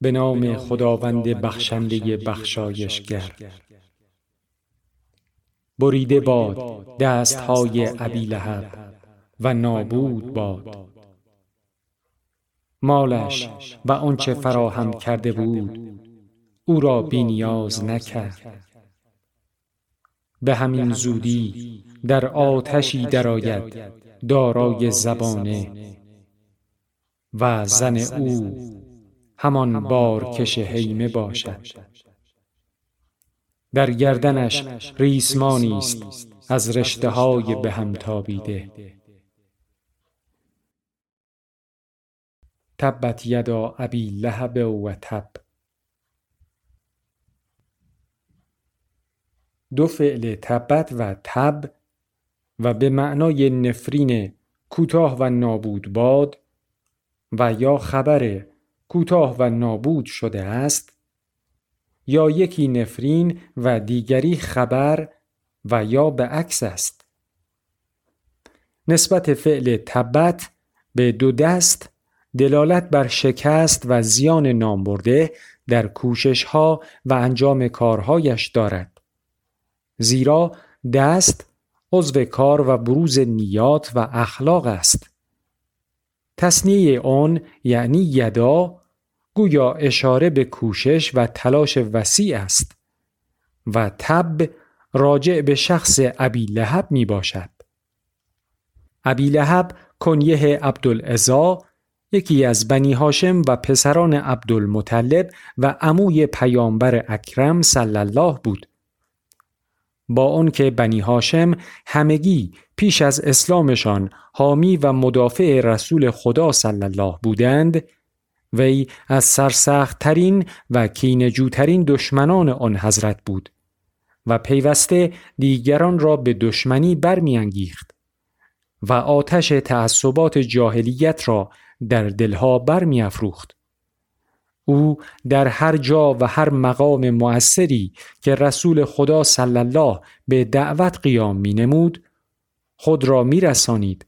به نام خداوند بخشنده بخشایشگر. بریده باد دستهای ابی لهب و نابود باد. مالش و آنچه فراهم کرده بود او را بینیاز نکرد. به همین زودی در آتشی درآید دارای زبانه. و زن او همان بارکش هیمه باشد. در گردنش ریسمانی است از رشته های به هم تابیده. تبت یدا ابی لهب و تب. دو فعل تبت و تب و به معنای نفرین کوتاه و نابود باد و یا خبر کوتاه و نابود شده است یا یکی نفرین و دیگری خبر و یا به عکس است. نسبت فعل تبت به دو دست دلالت بر شکست و زیان نامبرده در کوشش ها و انجام کارهایش دارد. زیرا دست عضو کار و بروز نیات و اخلاق است. تصنیه آن یعنی یدا گویا اشاره به کوشش و تلاش وسیع است و تب راجع به شخص ابی لهب می باشد. ابی لهب کنیه عبدالعزا یکی از بنی هاشم و پسران عبدالمطلب و عموی پیامبر اکرم صلی الله بود. با آنکه بنی هاشم همگی پیش از اسلامشان حامی و مدافع رسول خدا صلی الله بودند وی از سرسختترین و کینجوترین دشمنان آن حضرت بود و پیوسته دیگران را به دشمنی برمیانگیخت و آتش تعصبات جاهلیت را در دلها برمیافروخت. او در هر جا و هر مقام مؤثری که رسول خدا صلی الله به دعوت قیام می نمود خود را می رسانید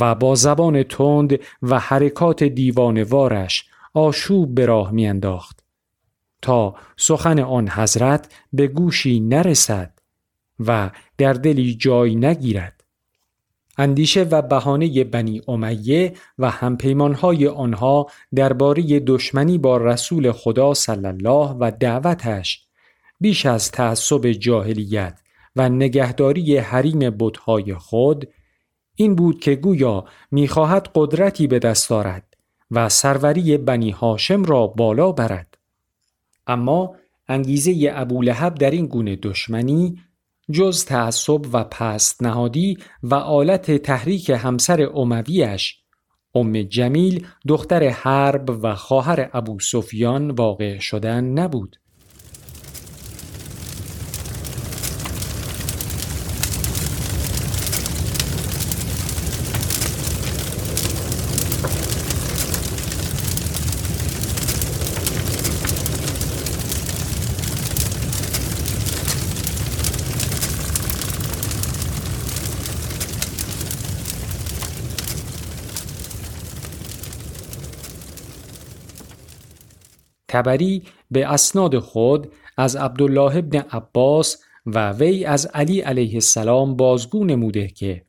و با زبان تند و حرکات دیوانوارش آشوب به راه میانداخت تا سخن آن حضرت به گوشی نرسد و در دلی جای نگیرد. اندیشه و بهانه بنی امیه و همپیمانهای آنها درباره دشمنی با رسول خدا صلی الله و دعوتش بیش از تعصب جاهلیت و نگهداری حریم بتهای خود این بود که گویا می‌خواهد قدرتی به دست دارد و سروری بنی هاشم را بالا برد. اما انگیزه ابولهب در این گونه دشمنی جز تعصب و پست نهادی و آلت تحریک همسر امویش ام جمیل دختر حرب و خواهر ابو سفیان واقع شدن نبود. تبری به اسناد خود از عبدالله ابن عباس و وی از علی علیه السلام بازگو نموده که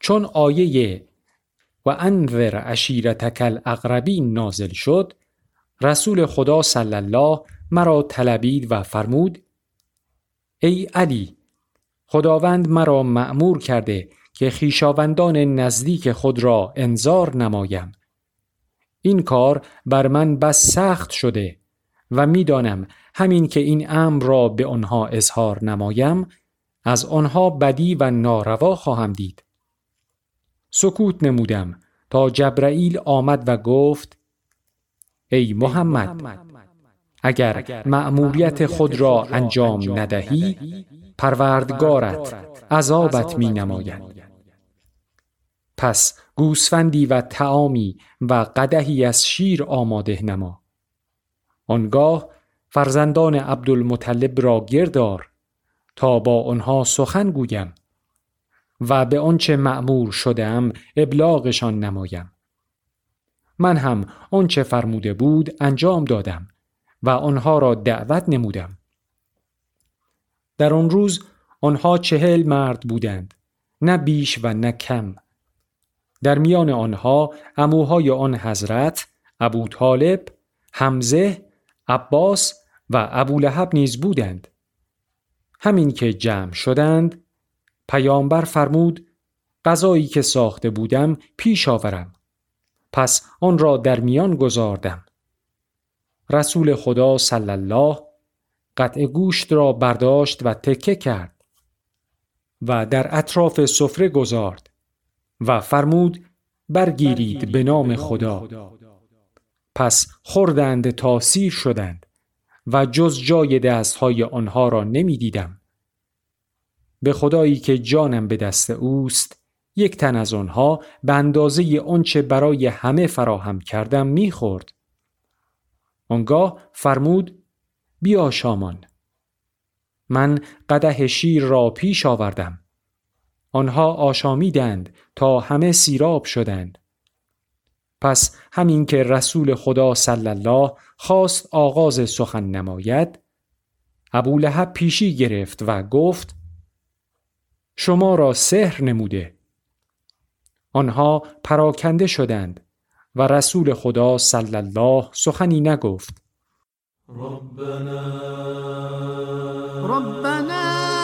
چون آیه و انور عشیرتک الاقربین نازل شد رسول خدا صلی الله مرا طلبید و فرمود ای علی خداوند مرا مأمور کرده که خیشاوندان نزدیک خود را انذار نمایم. این کار بر من بس سخت شده و می‌دانم همین که این امر را به آنها اظهار نمایم از آنها بدی و ناروا خواهم دید. سکوت نمودم تا جبرائیل آمد و گفت ای محمد اگر مأموریت خود را انجام ندهی پروردگارت عذابت می نماید. پس گوسفندی و تعامی و قدهی از شیر آماده نما. آنگاه فرزندان عبدالمطلب را گردار تا با آنها سخن گویم و به آنچه معمور شدم ابلاغشان نمایم. من هم آنچه فرموده بود انجام دادم و آنها را دعوت نمودم. در آن روز آنها چهل مرد بودند نه بیش و نه کم. در میان آنها اموهای آن حضرت ابو طالب حمزه عباس و ابو لحب نیز بودند. همین که جمع شدند پیامبر فرمود غذایی که ساخته بودم پیش آورم پس آن را در میان گذاردم. رسول خدا صلی الله قطع گوشت را برداشت و تکه کرد و در اطراف سفره گذارد. و فرمود برگیرید به نام خدا پس خوردند تا سیر شدند و جز جای دستهای آنها را نمی دیدم. به خدایی که جانم به دست اوست یک تن از آنها به اندازه آنچه برای همه فراهم کردم می‌خورد. آنگاه فرمود بیا شامان. من قده شیر را پیش آوردم. آنها آشامیدند تا همه سیراب شدند. پس همین که رسول خدا صلی الله خواست آغاز سخن نماید ابو لحب پیشی گرفت و گفت شما را سحر نموده آنها پراکنده شدند و رسول خدا صلی الله سخنی نگفت ربنا ربنا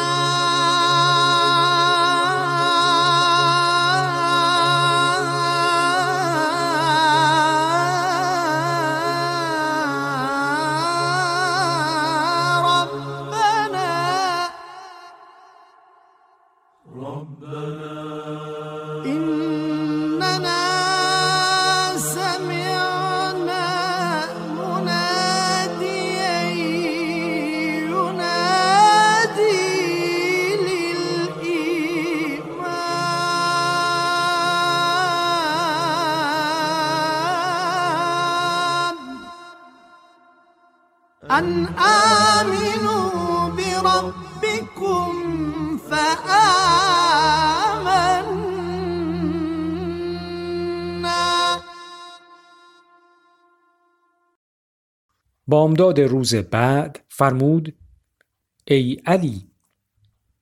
أن آمنوا بربكم فآمنا. بامداد روز بعد فرمود ای علی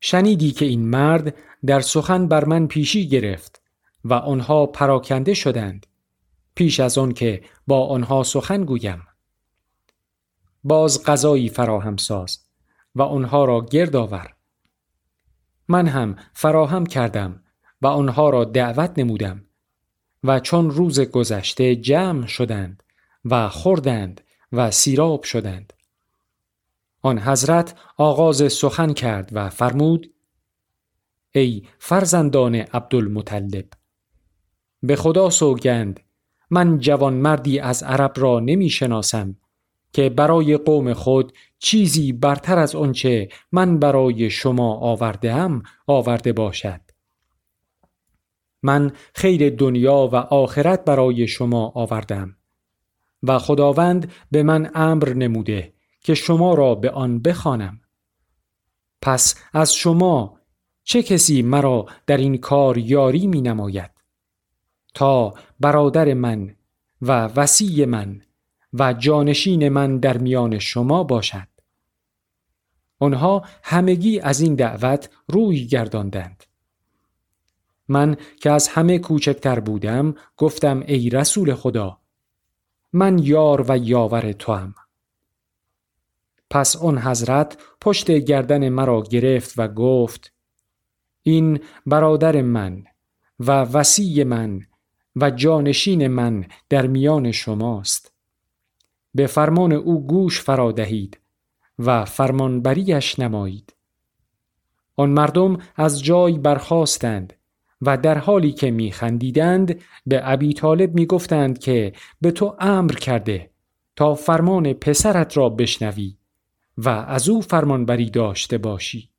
شنیدی که این مرد در سخن بر من پیشی گرفت و آنها پراکنده شدند. پیش از آن که با آنها سخن گویم. باز غذایی فراهم ساز و آنها را گرد آور. من هم فراهم کردم و آنها را دعوت نمودم و چون روز گذشته جمع شدند و خوردند و سیراب شدند. آن حضرت آغاز سخن کرد و فرمود ای فرزندان عبدالمطلب به خدا سوگند من جوان مردی از عرب را نمی شناسم که برای قوم خود چیزی برتر از آنچه من برای شما آوردم آورده باشد. من خیر دنیا و آخرت برای شما آوردم و خداوند به من امر نموده که شما را به آن بخوانم. پس از شما چه کسی مرا در این کار یاری می نماید؟ تا برادر من و وسیع من و جانشین من در میان شما باشد. آنها همگی از این دعوت روی گرداندند. من که از همه کوچکتر بودم گفتم ای رسول خدا من یار و یاور تو هم. پس آن حضرت پشت گردن مرا گرفت و گفت این برادر من و وسیع من و جانشین من در میان شماست. به فرمان او گوش فرا دهید و فرمانبریش نمایید. آن مردم از جای برخواستند و در حالی که میخندیدند به ابی طالب می‌گفتند که به تو امر کرده تا فرمان پسرت را بشنوی و از او فرمانبری داشته باشی.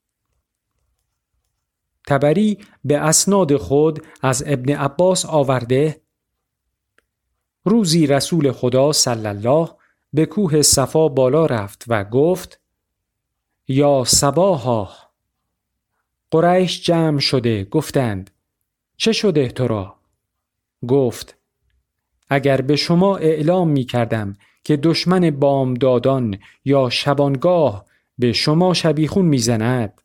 تبری به اسناد خود از ابن عباس آورده روزی رسول خدا صلی الله به کوه صفا بالا رفت و گفت یا سباها قریش جمع شده گفتند چه شده تو را گفت اگر به شما اعلام می کردم که دشمن بامدادان یا شبانگاه به شما شبیخون می‌زند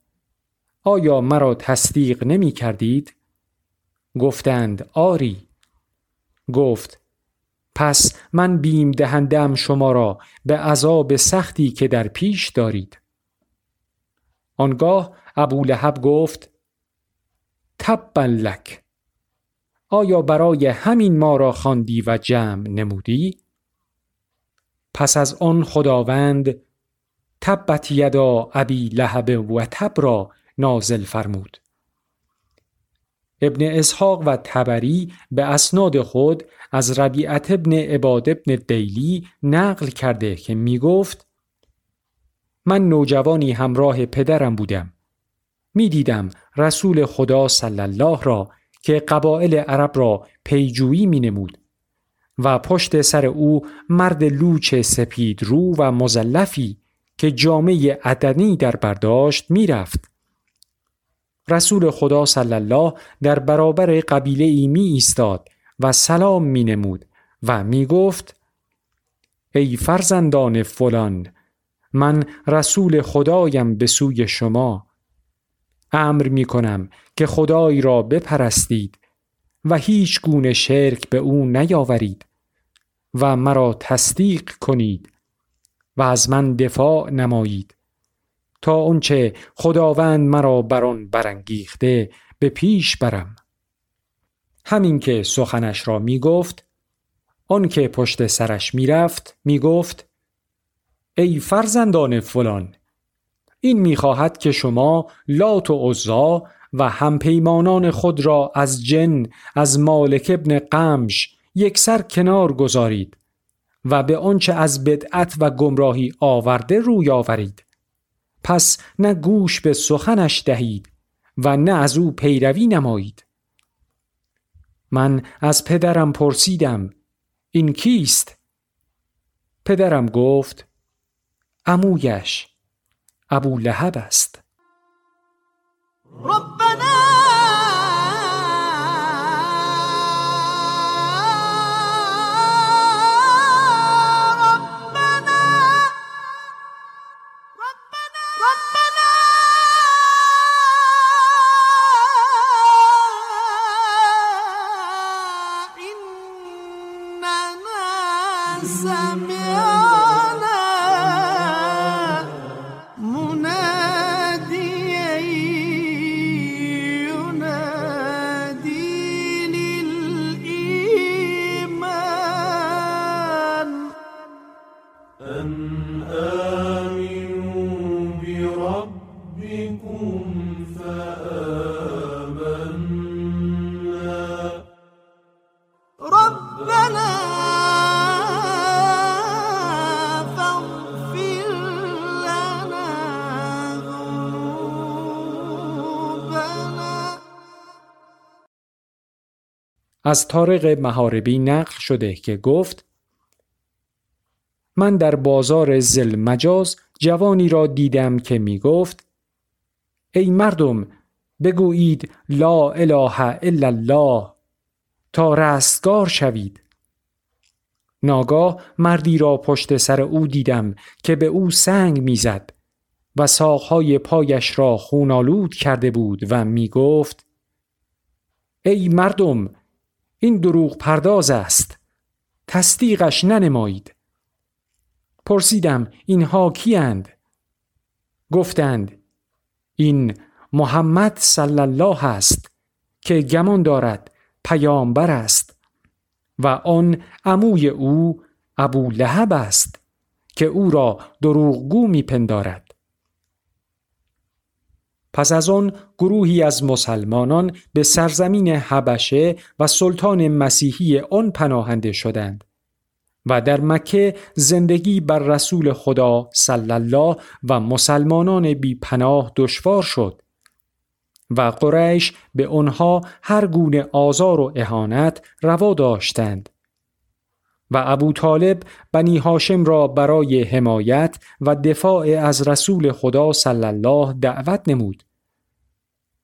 آیا مرا تصدیق نمی کردید؟ گفتند آری گفت پس من بیم دهندم شما را به عذاب سختی که در پیش دارید. آنگاه ابو لحب گفت تبا لک آیا برای همین ما را خواندی و جمع نمودی؟ پس از آن خداوند تبت یدا ابی لهب و تب را نازل فرمود. ابن اسحاق و تبری به اسناد خود از ربیعت ابن عباد ابن دیلی نقل کرده که می گفت من نوجوانی همراه پدرم بودم می دیدم رسول خدا صلی الله را که قبایل عرب را پیجویی می نمود و پشت سر او مرد لوچ سپید رو و مزلفی که جامعه عدنی در برداشت می رفت. رسول خدا صلی الله در برابر قبیله ای می ایستاد و سلام می نمود و می گفت ای فرزندان فلان من رسول خدایم به سوی شما. امر می کنم که خدای را بپرستید و هیچ گونه شرک به او نیاورید و مرا تصدیق کنید و از من دفاع نمایید. تا اونچه خداوند مرا بر آن برانگیخته به پیش برم. همین که سخنش را می گفت آن که پشت سرش می رفت می گفت ای فرزندان فلان این می‌خواهد که شما لات و عزا و همپیمانان خود را از جن از مالک ابن قمش سر کنار گذارید و به آنچه از بدعت و گمراهی آورده روی آورید. پس نه گوش به سخنش دهید و نه از او پیروی نمایید من از پدرم پرسیدم این کیست؟ پدرم گفت امویش ابو لهب است از طارق مهاربی نقل شده که گفت من در بازار زل مجاز جوانی را دیدم که می گفت ای مردم بگویید لا اله الا الله تا رستگار شوید. ناگاه مردی را پشت سر او دیدم که به او سنگ می‌زد و ساقهای پایش را خونالود کرده بود و می گفت ای مردم این دروغ پرداز است. تصدیقش ننمایید. پرسیدم اینها کیند گفتند این محمد صلی الله است که گمان دارد پیامبر است و آن عموی او ابو لهب است که او را دروغگو میپندارد. پس از آن گروهی از مسلمانان به سرزمین حبشه و سلطان مسیحی آن پناهنده شدند و در مکه زندگی بر رسول خدا صلی الله و مسلمانان بی پناه دشوار شد و قریش به آنها هر گونه آزار و اهانت روا داشتند. و ابو طالب بنی هاشم را برای حمایت و دفاع از رسول خدا صلی الله دعوت نمود.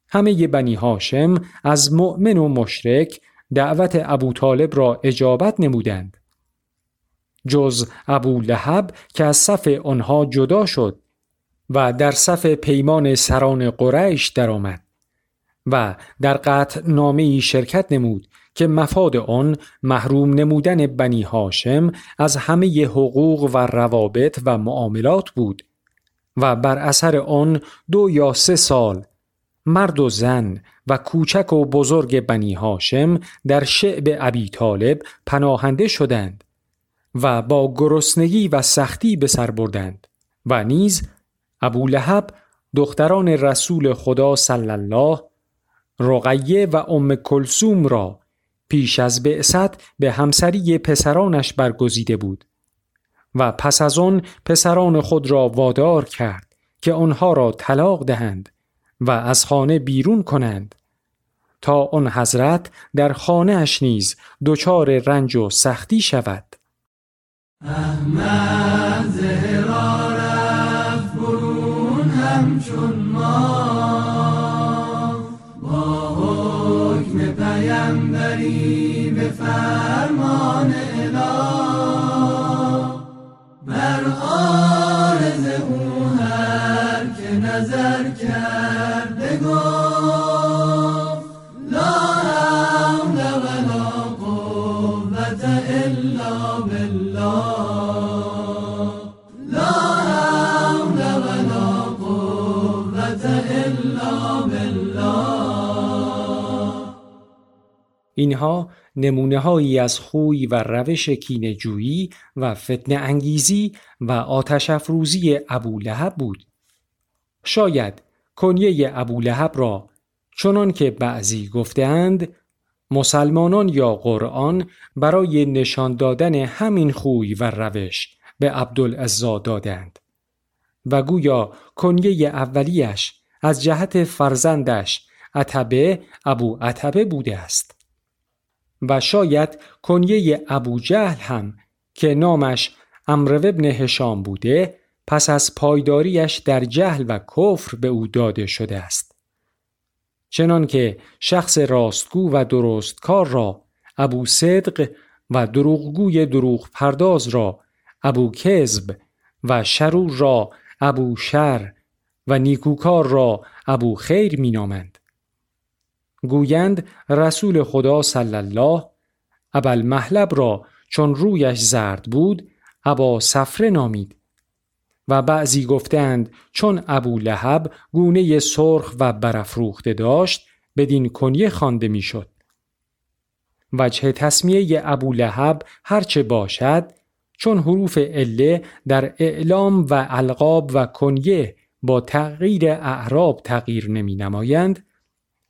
همه بنی هاشم از مؤمن و مشرک دعوت ابو طالب را اجابت نمودند جز ابو لهب که از صف آنها جدا شد و در صف پیمان سران قریش درآمد و در قطع نامه شرکت نمود که مفاد آن محروم نمودن بنی هاشم از همه حقوق و روابط و معاملات بود و بر اثر آن دو یا سه سال مرد و زن و کوچک و بزرگ بنی هاشم در شعب ابی طالب پناهنده شدند و با گرسنگی و سختی به سر بردند و نیز ابو لهب دختران رسول خدا صلی الله رقیه و ام کلسوم را پیش از بعثت به همسری پسرانش برگزیده بود و پس از آن پسران خود را وادار کرد که آنها را طلاق دهند و از خانه بیرون کنند تا آن حضرت در خانه اش نیز دچار رنج و سختی شود. احمد پیمبری به فرمان اله. بر آرز او هر که نظر کرد بگفت اینها نمونه هایی از خوی و روش کینجویی و فتن انگیزی و آتش افروزی ابو لهب بود. شاید کنیه ابو لهب را چنان که بعضی گفتند مسلمانان یا قرآن برای نشان دادن همین خوی و روش به عبدالعزا دادند و گویا کنیه اولیش از جهت فرزندش عتبه ابو عتبه بوده است. و شاید کنیه ابو جهل هم که نامش امر ابن هشام بوده پس از پایداریش در جهل و کفر به او داده شده است. چنان که شخص راستگو و درستکار را ابو صدق و دروغگوی دروغ پرداز را ابو کذب و شرور را ابو شر و نیکوکار را ابو خیر می نامند. گویند رسول خدا صلی الله ابل محلب را چون رویش زرد بود ابا سفره نامید. و بعضی گفتند چون ابو لهب گونه سرخ و برافروخته داشت بدین کنیه خوانده می‌شد. وجه تصمیه ابو لهب هرچه باشد چون حروف عله در اعلام و القاب و کنیه با تغییر اعراب تغییر نمی نمایند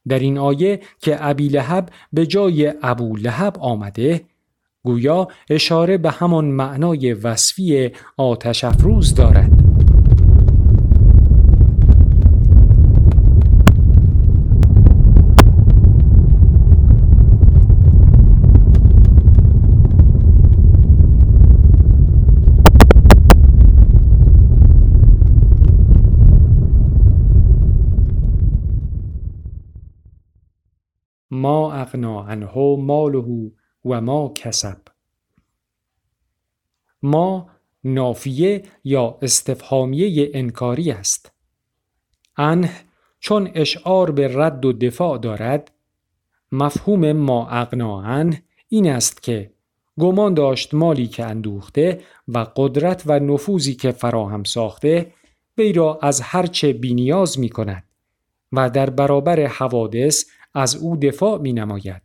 در این آیه که ابی لهب به جای ابو لهب آمده گویا اشاره به همان معنای وصفی آتش افروز دارد. ما اغنا عنه ماله و ما کسب. ما نافیه یا استفهامیه انکاری است. انه چون اشعار به رد و دفاع دارد مفهوم ما اغنا عنه این است که گمان داشت مالی که اندوخته و قدرت و نفوذی که فراهم ساخته وی را از هرچه بینیاز می کند و در برابر حوادث از او دفاع می نماید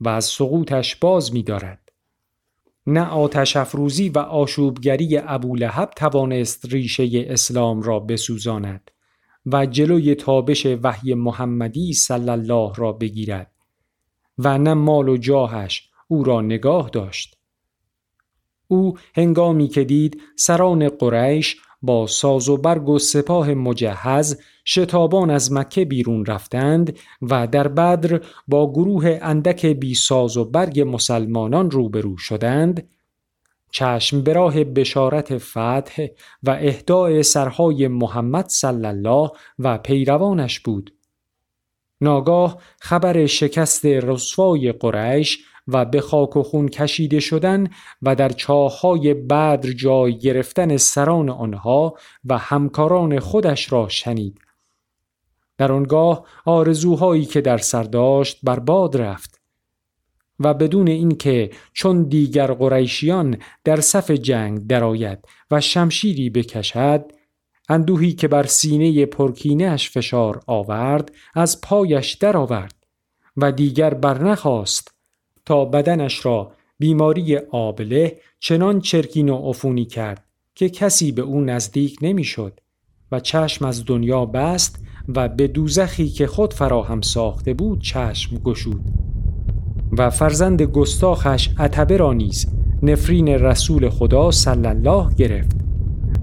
و از سقوطش باز می دارد. نه آتش افروزی و آشوبگری لحب توانست ریشه اسلام را بسوزاند و جلوی تابش وحی محمدی صلی الله را بگیرد و نه مال و جاهش او را نگاه داشت. او هنگامی که دید سران قریش با ساز و برگ و سپاه مجهز شتابان از مکه بیرون رفتند و در بدر با گروه اندک بی ساز و برگ مسلمانان روبرو شدند چشم به راه بشارت فتح و اهدای سرهای محمد صلی الله و پیروانش بود ناگاه خبر شکست رسوای قریش و به خاک و خون کشیده شدن و در چاههای بدر جای گرفتن سران آنها و همکاران خودش را شنید. در آنگاه آرزوهایی که در سر داشت باد رفت و بدون اینکه چون دیگر قریشیان در صف جنگ درآید و شمشیری بکشد اندوهی که بر سینه پرکینش فشار آورد از پایش درآورد و دیگر برنخواست تا بدنش را بیماری آبله چنان چرکین و عفونی کرد که کسی به او نزدیک نمی‌شد و چشم از دنیا بست و به دوزخی که خود فراهم ساخته بود چشم گشود. و فرزند گستاخش عتبه را نیز نفرین رسول خدا صلی الله گرفت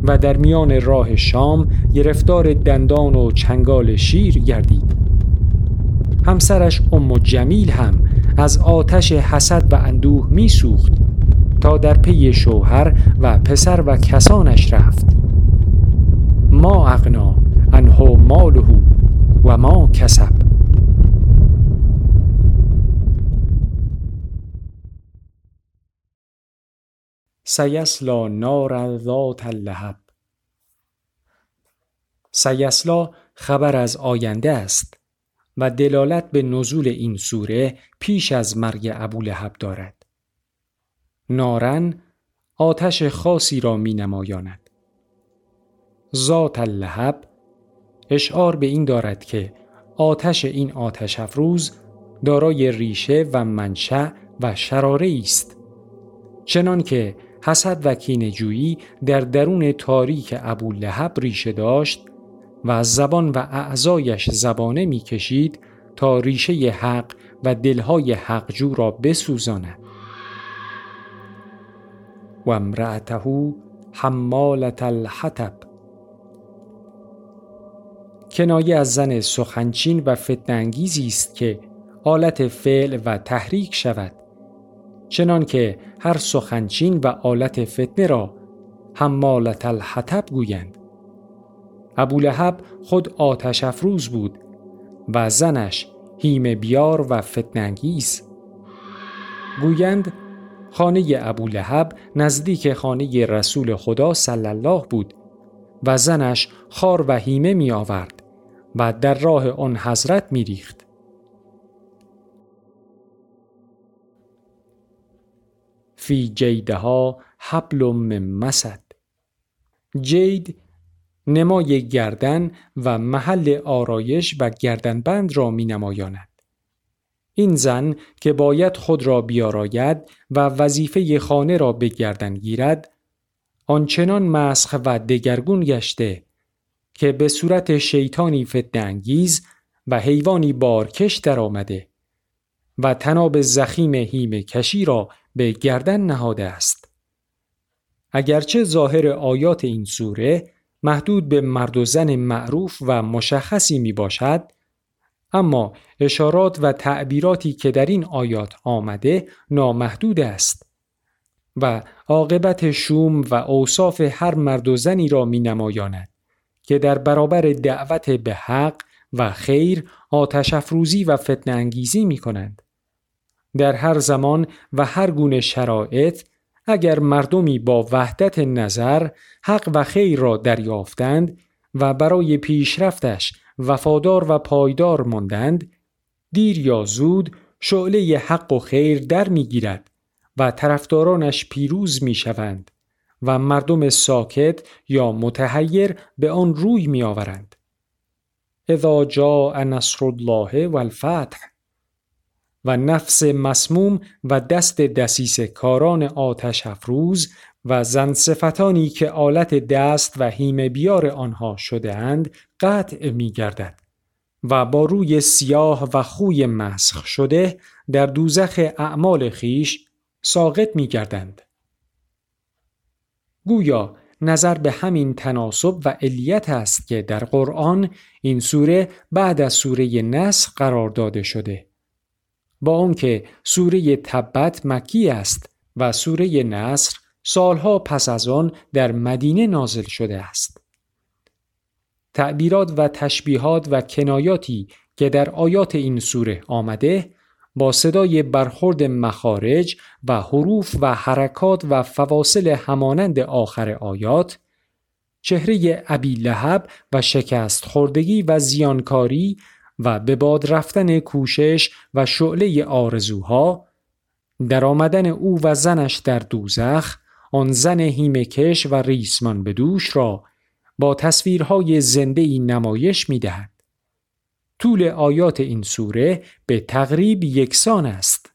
و در میان راه شام گرفتار دندان و چنگال شیر گردید. همسرش ام جمیل هم از آتش حسد و اندوه میسوخت تا در پی شوهر و پسر و کسانش رفت. ما اغنا انه ماله و ما کسب سیسلا نار ذات اللهب سیسلا خبر از آینده است و دلالت به نزول این سوره پیش از مرگ ابولهب دارد. نارن آتش خاصی را می نمایاند. ذات اللهب اشعار به این دارد که آتش این آتش افروز دارای ریشه و منشأ و شراره است. چنان که حسد و کینجویی در درون تاریک ابولهب ریشه داشت و از زبان و اعضایش زبانه می‌کشید تا ریشه حق و دلهای حقجو را بسوزاند. و امرأته حمالت الحطب. کنایه از زن سخنچین و فتنانگیزی است که آلت فعل و تحریک شود. چنان که هر سخنچین و آلت فتنه را حمالت الحطب گویند. ابولهب خود آتش افروز بود و زنش هیم بیار و فتنانگیز گویند خانه ابولهب نزدیک خانه رسول خدا صلی الله بود و زنش خار و هیمه می آورد و در راه آن حضرت می ریخت. فی جیدها حبل من مسد جید نمای گردن و محل آرایش و گردنبند را می نمایاند. این زن که باید خود را بیاراید و وظیفه خانه را به گردن گیرد آنچنان مسخ و دگرگون گشته که به صورت شیطانی فتنانگیز و حیوانی بارکش درآمده و تناب زخیم هیم کشی را به گردن نهاده است. اگرچه ظاهر آیات این سوره محدود به مرد و زن معروف و مشخصی می باشد اما اشارات و تعبیراتی که در این آیات آمده نامحدود است و عاقبت شوم و اوصاف هر مرد و زنی را می نمایاند که در برابر دعوت به حق و خیر آتش افروزی و فتن انگیزی می کنند. در هر زمان و هر گونه شرایط اگر مردمی با وحدت نظر حق و خیر را دریافتند و برای پیشرفتش وفادار و پایدار ماندند دیر یا زود شعله حق و خیر در می‌گیرد و طرفدارانش پیروز می شوند و مردم ساکت یا متحیر به آن روی می آورند. اذا جاء نصر الله والفتح و نفس مسموم و دست دسیس کاران آتش افروز و زن صفتانی که آلت دست و هیم بیار آنها شده اند قطع می گردد و با روی سیاه و خوی مسخ شده در دوزخ اعمال خیش ساقط می گردند. گویا نظر به همین تناسب و علیت است که در قرآن این سوره بعد از سوره نسخ قرار داده شده. با آنکه سوره تبت مکی است و سوره نصر سالها پس از آن در مدینه نازل شده است. تعبیرات و تشبیهات و کنایاتی که در آیات این سوره آمده با صدای برخورد مخارج و حروف و حرکات و فواصل همانند آخر آیات چهره ابی لهب و شکست خوردگی و زیانکاری و به باد رفتن کوشش و شعله آرزوها در آمدن او و زنش در دوزخ آن زن هیمکش و ریسمان به دوش را با تصویرهای زنده ای نمایش می دهد. طول آیات این سوره به تقریب یکسان است.